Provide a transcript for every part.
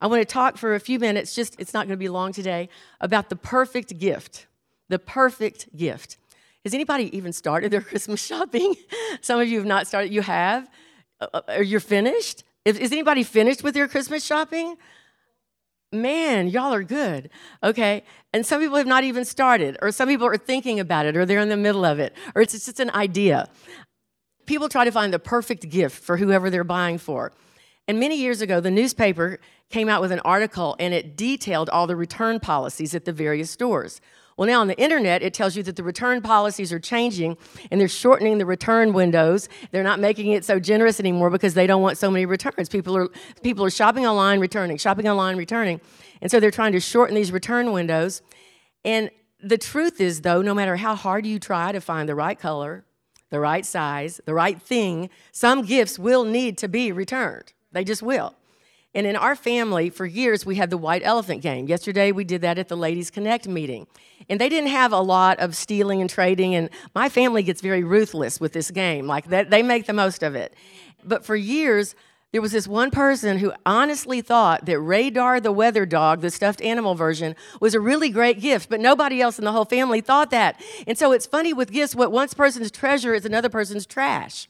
I want to talk for a few minutes, just it's not going to be long today, about the perfect gift. The perfect gift. Has anybody even started their Christmas shopping? Some of you have not started. You have? Uh, uh, or you're finished? Is anybody finished with your Christmas shopping? Man, y'all are good. Okay. And some people have not even started, or some people are thinking about it, or they're in the middle of it, or it's just an idea. People try to find the perfect gift for whoever they're buying for. And many years ago, the newspaper came out with an article and it detailed all the return policies at the various stores. Well, now on the internet, it tells you that the return policies are changing and they're shortening the return windows. They're not making it so generous anymore because they don't want so many returns. People are, people are shopping online, returning, shopping online, returning. And so they're trying to shorten these return windows. And the truth is, though, no matter how hard you try to find the right color, the right size, the right thing, some gifts will need to be returned. They just will. And in our family, for years, we had the white elephant game. Yesterday, we did that at the Ladies Connect meeting. And they didn't have a lot of stealing and trading. And my family gets very ruthless with this game. Like, that, they make the most of it. But for years, there was this one person who honestly thought that Radar the Weather Dog, the stuffed animal version, was a really great gift, but nobody else in the whole family thought that. And so it's funny with gifts, what one person's treasure is another person's trash.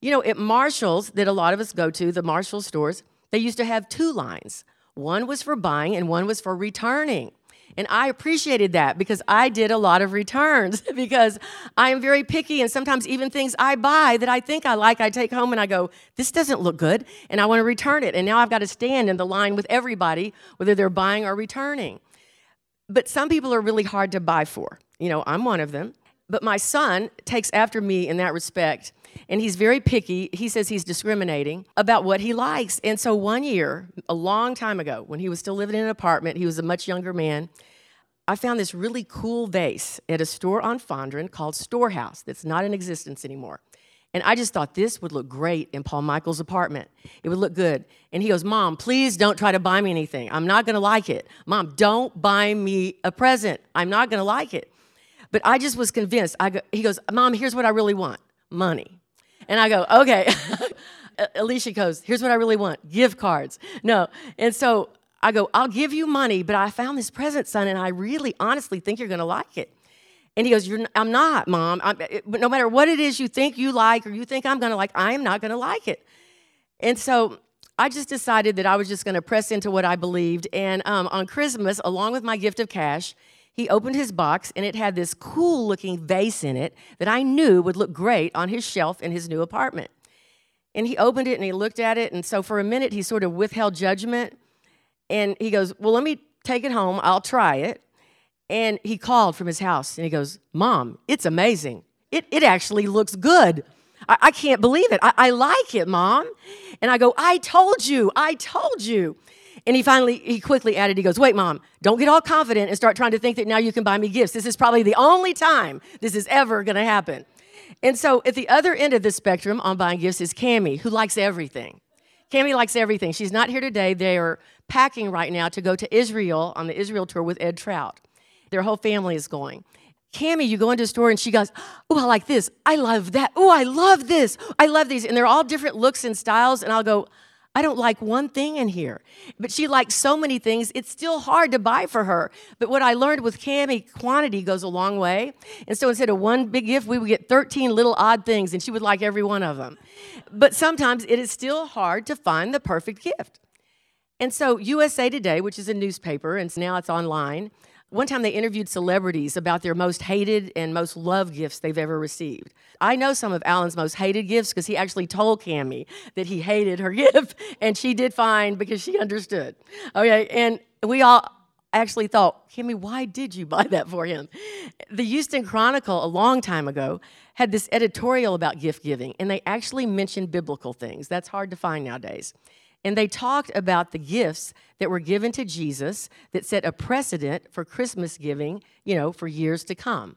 You know, at Marshall's, that a lot of us go to, the Marshall stores, they used to have two lines. One was for buying and one was for returning. And I appreciated that because I did a lot of returns because I am very picky and sometimes even things I buy that I think I like, I take home and I go, this doesn't look good and I want to return it. And now I've got to stand in the line with everybody, whether they're buying or returning. But some people are really hard to buy for. You know, I'm one of them. But my son takes after me in that respect and he's very picky. He says he's discriminating about what he likes. And so one year, a long time ago, when he was still living in an apartment, he was a much younger man. I found this really cool vase at a store on Fondren called Storehouse that's not in existence anymore. And I just thought this would look great in Paul Michael's apartment. It would look good. And he goes, Mom, please don't try to buy me anything. I'm not going to like it. Mom, don't buy me a present. I'm not going to like it. But I just was convinced. I go, he goes, Mom, here's what I really want money. And I go, okay. Alicia goes, here's what I really want gift cards. No. And so I go, I'll give you money, but I found this present, son, and I really honestly think you're going to like it. And he goes, you're, I'm not, mom. I'm, it, no matter what it is you think you like or you think I'm going to like, I am not going to like it. And so I just decided that I was just going to press into what I believed. And um, on Christmas, along with my gift of cash, he opened his box and it had this cool looking vase in it that I knew would look great on his shelf in his new apartment. And he opened it and he looked at it. And so for a minute, he sort of withheld judgment. And he goes, Well, let me take it home. I'll try it. And he called from his house and he goes, Mom, it's amazing. It, it actually looks good. I, I can't believe it. I, I like it, Mom. And I go, I told you. I told you. And he finally, he quickly added, he goes, Wait, mom, don't get all confident and start trying to think that now you can buy me gifts. This is probably the only time this is ever gonna happen. And so at the other end of the spectrum on buying gifts is Cami, who likes everything. Cami likes everything. She's not here today. They are packing right now to go to Israel on the Israel tour with Ed Trout. Their whole family is going. Cami, you go into a store and she goes, Oh, I like this. I love that. Oh, I love this. I love these. And they're all different looks and styles. And I'll go, I don't like one thing in here. But she likes so many things, it's still hard to buy for her. But what I learned with Cami, quantity goes a long way. And so instead of one big gift, we would get 13 little odd things, and she would like every one of them. But sometimes it is still hard to find the perfect gift. And so USA Today, which is a newspaper, and now it's online, one time they interviewed celebrities about their most hated and most loved gifts they've ever received. I know some of Alan's most hated gifts because he actually told Cami that he hated her gift, and she did fine because she understood. Okay, and we all actually thought, Cami, why did you buy that for him? The Houston Chronicle, a long time ago, had this editorial about gift giving, and they actually mentioned biblical things. That's hard to find nowadays. And they talked about the gifts that were given to Jesus that set a precedent for Christmas giving, you know, for years to come.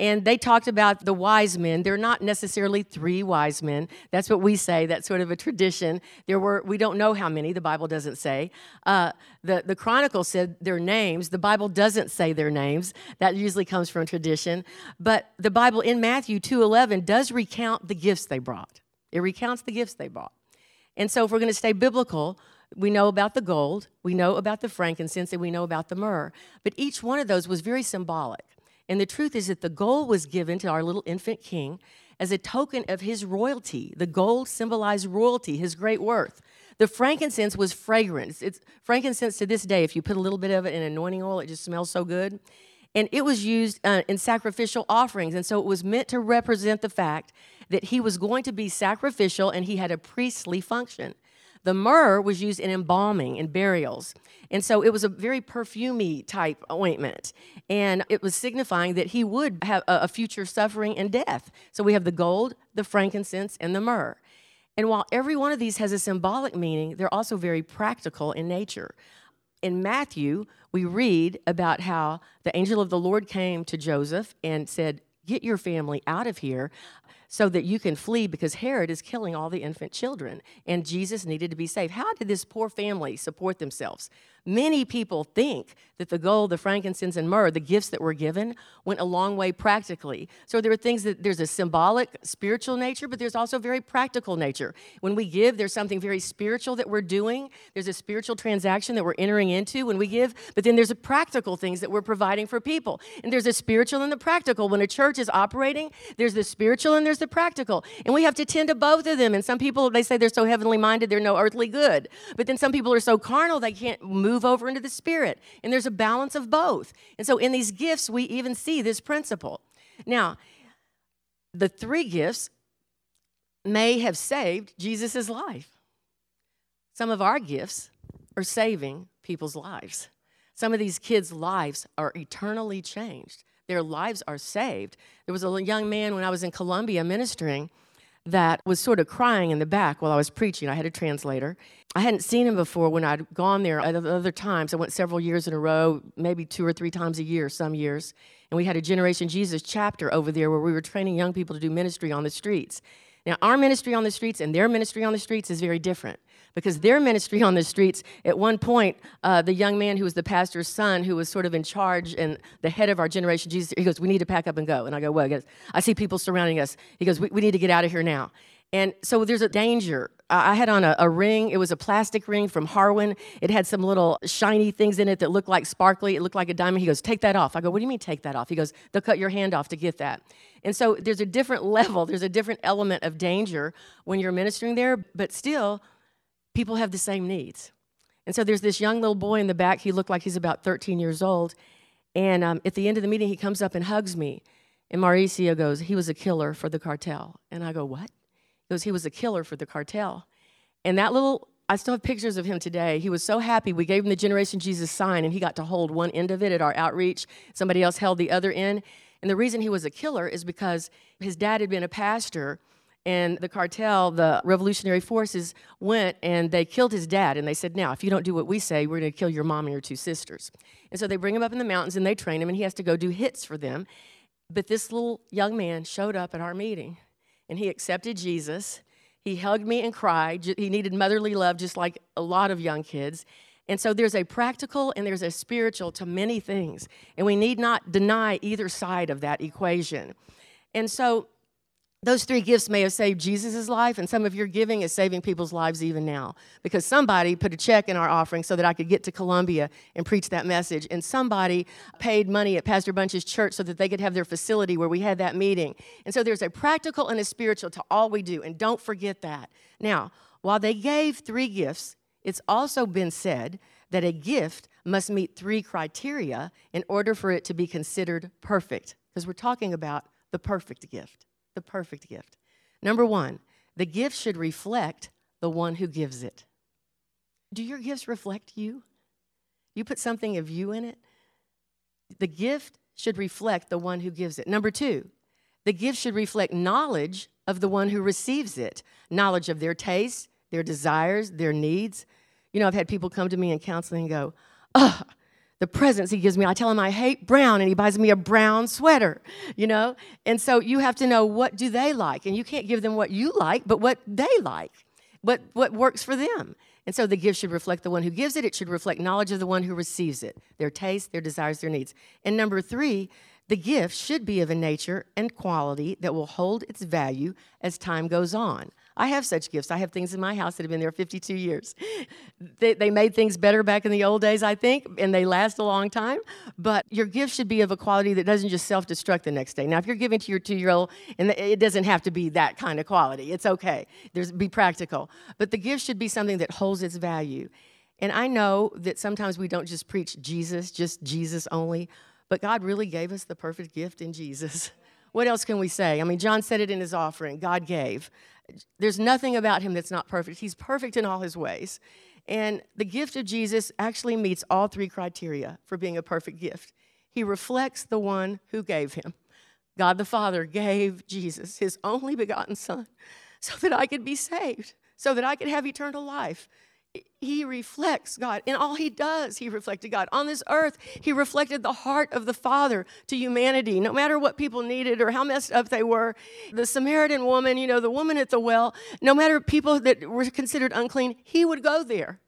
And they talked about the wise men. They're not necessarily three wise men. That's what we say. That's sort of a tradition. There were, we don't know how many. The Bible doesn't say. Uh, the, the Chronicle said their names. The Bible doesn't say their names. That usually comes from tradition. But the Bible in Matthew 2.11 does recount the gifts they brought. It recounts the gifts they brought. And so, if we're going to stay biblical, We know about the gold, we know about the frankincense, and we know about the myrrh. But each one of those was very symbolic. And the truth is that the gold was given to our little infant king as a token of his royalty. The gold symbolized royalty, his great worth. The frankincense was fragrance. It's frankincense to this day. If you put a little bit of it in anointing oil, it just smells so good. And it was used uh, in sacrificial offerings. And so it was meant to represent the fact that he was going to be sacrificial and he had a priestly function. The myrrh was used in embalming and burials. And so it was a very perfumy type ointment. And it was signifying that he would have a, future suffering and death. So we have the gold, the frankincense, and the myrrh. And while every one of these has a symbolic meaning, they're also very practical in nature. In Matthew, we read about how the angel of the Lord came to Joseph and said, Get your family out of here so that you can flee because Herod is killing all the infant children and Jesus needed to be saved. How did this poor family support themselves? Many people think that the gold, the frankincense, and myrrh, the gifts that were given, went a long way practically. So there are things that there's a symbolic, spiritual nature, but there's also very practical nature. When we give, there's something very spiritual that we're doing. There's a spiritual transaction that we're entering into when we give, but then there's a practical things that we're providing for people. And there's a spiritual and the practical. When a church is operating, there's the spiritual and there's the practical. And we have to tend to both of them. And some people, they say they're so heavenly minded, they're no earthly good. But then some people are so carnal, they can't move move over into the spirit. And there's a balance of both. And so in these gifts, we even see this principle. Now, the three gifts may have saved Jesus' life. Some of our gifts are saving people's lives. Some of these kids' lives are eternally changed. Their lives are saved. There was a young man when I was in Colombia ministering that was sort of crying in the back while I was preaching. I had a translator. I hadn't seen him before when I'd gone there other times. I went several years in a row, maybe two or three times a year, some years. And we had a Generation Jesus chapter over there where we were training young people to do ministry on the streets. Now, our ministry on the streets and their ministry on the streets is very different because their ministry on the streets, at one point, uh, the young man who was the pastor's son, who was sort of in charge and the head of our generation, Jesus, he goes, We need to pack up and go. And I go, Well, goes, I see people surrounding us. He goes, we, we need to get out of here now. And so there's a danger. I had on a, a, ring. It was a plastic ring from Harwin. It had some little shiny things in it that looked like sparkly. It looked like a diamond. He goes, Take that off. I go, What do you mean, take that off? He goes, They'll cut your hand off to get that. And so there's a different level, there's a different element of danger when you're ministering there, but still, people have the same needs. And so there's this young little boy in the back. He looked like he's about 13 years old. And um, at the end of the meeting, he comes up and hugs me. And Mauricio goes, He was a killer for the cartel. And I go, What? He goes, He was a killer for the cartel. And that little, I still have pictures of him today. He was so happy. We gave him the Generation Jesus sign, and he got to hold one end of it at our outreach. Somebody else held the other end. And the reason he was a killer is because his dad had been a pastor and the cartel, the revolutionary forces, went and they killed his dad. And they said, Now, if you don't do what we say, we're going to kill your mom and your two sisters. And so they bring him up in the mountains and they train him, and he has to go do hits for them. But this little young man showed up at our meeting and he accepted Jesus. He hugged me and cried. He needed motherly love, just like a lot of young kids. And so there's a practical and there's a spiritual to many things. And we need not deny either side of that equation. And so those three gifts may have saved Jesus' life, and some of your giving is saving people's lives even now. Because somebody put a check in our offering so that I could get to Colombia and preach that message. And somebody paid money at Pastor Bunch's church so that they could have their facility where we had that meeting. And so there's a practical and a spiritual to all we do. And don't forget that. Now, while they gave three gifts, it's also been said that a gift must meet three criteria in order for it to be considered perfect. Because we're talking about the perfect gift the perfect gift. Number one, the gift should reflect the one who gives it. Do your gifts reflect you? You put something of you in it? The gift should reflect the one who gives it. Number two, the gift should reflect knowledge of the one who receives it knowledge of their tastes, their desires, their needs. You know, I've had people come to me in counseling and go, oh, the presents he gives me. I tell him I hate brown and he buys me a brown sweater, you know? And so you have to know what do they like? And you can't give them what you like, but what they like, what, what works for them. And so the gift should reflect the one who gives it. It should reflect knowledge of the one who receives it, their taste, their desires, their needs. And number three, the gift should be of a nature and quality that will hold its value as time goes on. I have such gifts. I have things in my house that have been there 52 years. They, they made things better back in the old days, I think, and they last a long time. But your gift should be of a quality that doesn't just self destruct the next day. Now, if you're giving to your two year old, and it doesn't have to be that kind of quality, it's okay. There's, be practical. But the gift should be something that holds its value. And I know that sometimes we don't just preach Jesus, just Jesus only, but God really gave us the perfect gift in Jesus. What else can we say? I mean, John said it in his offering God gave. There's nothing about him that's not perfect. He's perfect in all his ways. And the gift of Jesus actually meets all three criteria for being a perfect gift. He reflects the one who gave him. God the Father gave Jesus, his only begotten Son, so that I could be saved, so that I could have eternal life he reflects God. In all he does, he reflected God. On this earth, he reflected the heart of the Father to humanity, no matter what people needed or how messed up they were. The Samaritan woman, you know, the woman at the well, no matter people that were considered unclean, he would go there.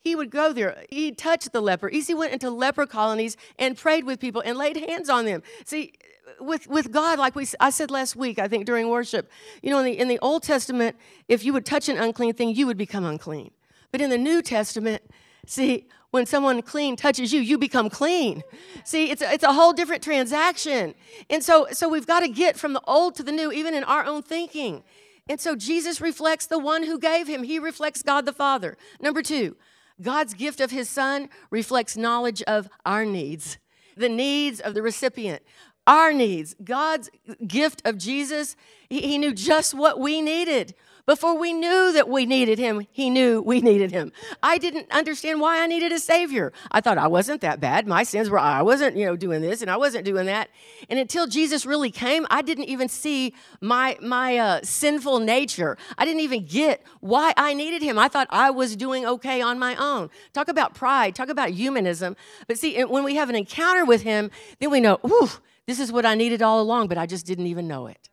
He would go there. He touched the leper. He went into leper colonies and prayed with people and laid hands on them. See, with, with God, like we, I said last week, I think during worship, you know, in the, in the Old Testament, if you would touch an unclean thing, you would become unclean. But in the New Testament, see, when someone clean touches you, you become clean. See, it's a, it's a whole different transaction. And so, so we've got to get from the old to the new, even in our own thinking. And so Jesus reflects the one who gave him, he reflects God the Father. Number two, God's gift of his son reflects knowledge of our needs, the needs of the recipient. Our needs. God's gift of Jesus, he, he knew just what we needed. Before we knew that we needed him, he knew we needed him. I didn't understand why I needed a savior. I thought I wasn't that bad. My sins were I wasn't, you know, doing this and I wasn't doing that. And until Jesus really came, I didn't even see my my uh, sinful nature. I didn't even get why I needed him. I thought I was doing okay on my own. Talk about pride, talk about humanism. But see, when we have an encounter with him, then we know, ooh, this is what I needed all along, but I just didn't even know it.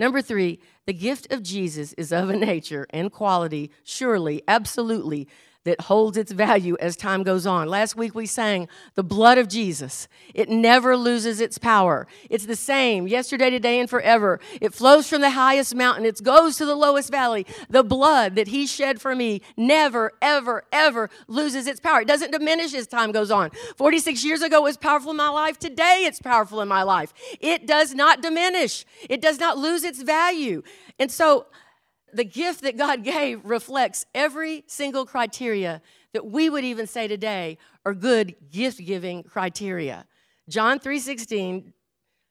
Number three, the gift of Jesus is of a nature and quality, surely, absolutely, that holds its value as time goes on. Last week we sang the blood of Jesus. It never loses its power. It's the same yesterday, today, and forever. It flows from the highest mountain, it goes to the lowest valley. The blood that He shed for me never, ever, ever loses its power. It doesn't diminish as time goes on. 46 years ago it was powerful in my life. Today it's powerful in my life. It does not diminish, it does not lose its value. And so, the gift that God gave reflects every single criteria that we would even say today are good gift giving criteria. John 3:16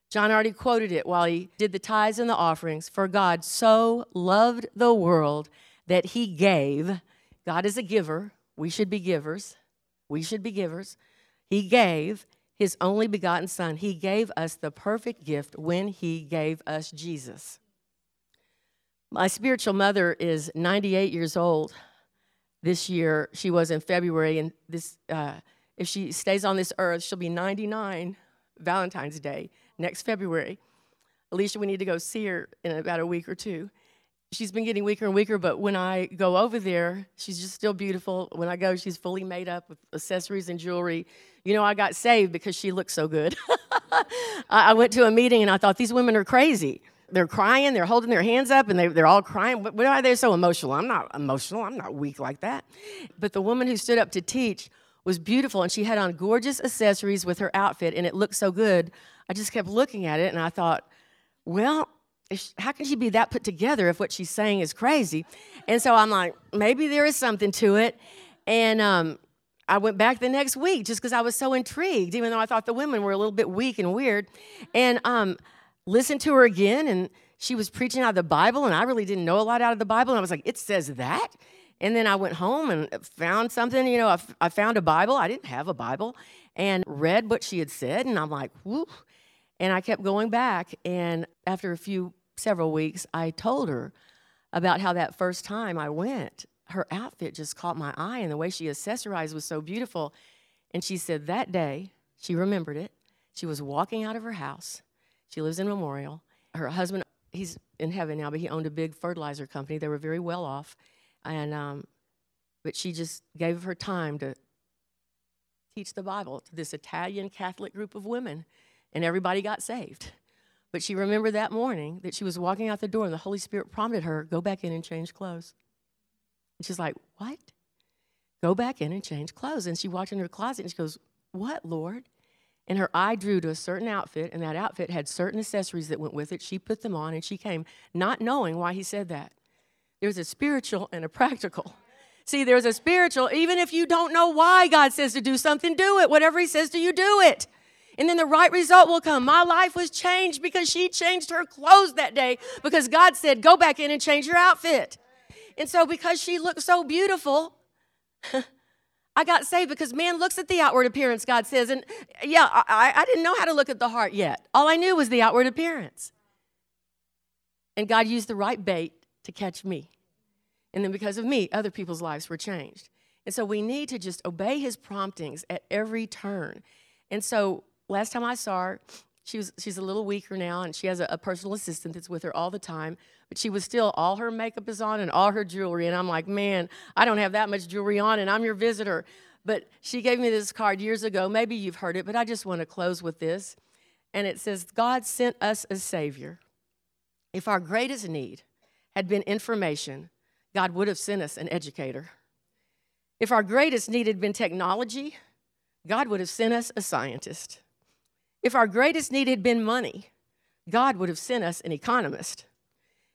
John already quoted it while he did the tithes and the offerings. For God so loved the world that he gave. God is a giver. We should be givers. We should be givers. He gave his only begotten Son. He gave us the perfect gift when he gave us Jesus. My spiritual mother is 98 years old this year. She was in February, and this, uh, if she stays on this earth, she'll be 99 Valentine's Day next February. Alicia, we need to go see her in about a week or two. She's been getting weaker and weaker, but when I go over there, she's just still beautiful. When I go, she's fully made up with accessories and jewelry. You know, I got saved because she looks so good. I went to a meeting and I thought, these women are crazy they're crying, they're holding their hands up, and they, they're all crying. Why are they so emotional? I'm not emotional. I'm not weak like that. But the woman who stood up to teach was beautiful, and she had on gorgeous accessories with her outfit, and it looked so good. I just kept looking at it, and I thought, well, how can she be that put together if what she's saying is crazy? And so I'm like, maybe there is something to it. And um, I went back the next week just because I was so intrigued, even though I thought the women were a little bit weak and weird. And um, listened to her again and she was preaching out of the Bible, and I really didn't know a lot out of the Bible. And I was like, it says that? And then I went home and found something, you know, I, f- I found a Bible. I didn't have a Bible and read what she had said. And I'm like, whoo. And I kept going back. And after a few, several weeks, I told her about how that first time I went, her outfit just caught my eye and the way she accessorized was so beautiful. And she said that day, she remembered it. She was walking out of her house she lives in Memorial. Her husband, he's in heaven now, but he owned a big fertilizer company. They were very well off. And, um, but she just gave her time to teach the Bible to this Italian Catholic group of women, and everybody got saved. But she remembered that morning that she was walking out the door and the Holy Spirit prompted her, go back in and change clothes. And she's like, What? Go back in and change clothes. And she walked in her closet and she goes, What, Lord? And her eye drew to a certain outfit, and that outfit had certain accessories that went with it. She put them on and she came, not knowing why he said that. There's a spiritual and a practical. See, there's a spiritual, even if you don't know why God says to do something, do it. Whatever He says to you, do it. And then the right result will come. My life was changed because she changed her clothes that day because God said, go back in and change your outfit. And so, because she looked so beautiful, I got saved because man looks at the outward appearance, God says. And yeah, I, I didn't know how to look at the heart yet. All I knew was the outward appearance. And God used the right bait to catch me. And then because of me, other people's lives were changed. And so we need to just obey his promptings at every turn. And so last time I saw her, she was she's a little weaker now and she has a, a, personal assistant that's with her all the time but she was still all her makeup is on and all her jewelry and i'm like man i don't have that much jewelry on and i'm your visitor. But she gave me this card years ago. Maybe you've heard it but i just want to close with this and it says god sent us a savior. If our greatest need had been information god would have sent us an educator. If our greatest need had been technology god would have sent us a scientist if our greatest need had been money, God would have sent us an economist.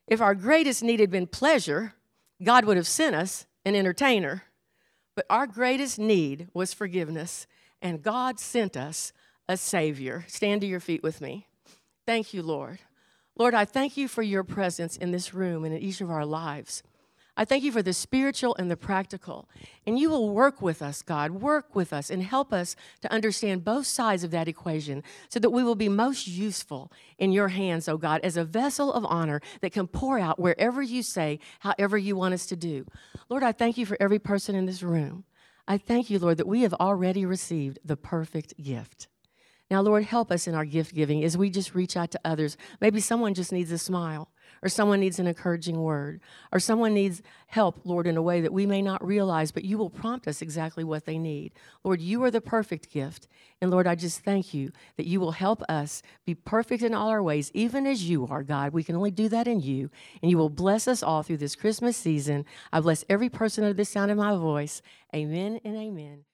If our greatest need had been pleasure, God would have sent us an entertainer. But our greatest need was forgiveness, and God sent us a Savior. Stand to your feet with me. Thank you, Lord. Lord, I thank you for your presence in this room and in each of our lives. I thank you for the spiritual and the practical. And you will work with us, God, work with us and help us to understand both sides of that equation so that we will be most useful in your hands, oh God, as a vessel of honor that can pour out wherever you say, however you want us to do. Lord, I thank you for every person in this room. I thank you, Lord, that we have already received the perfect gift. Now, Lord, help us in our gift giving as we just reach out to others. Maybe someone just needs a smile or someone needs an encouraging word, or someone needs help, Lord, in a way that we may not realize, but you will prompt us exactly what they need. Lord, you are the perfect gift. And Lord, I just thank you that you will help us be perfect in all our ways, even as you are, God. We can only do that in you. And you will bless us all through this Christmas season. I bless every person under the sound of my voice. Amen and amen.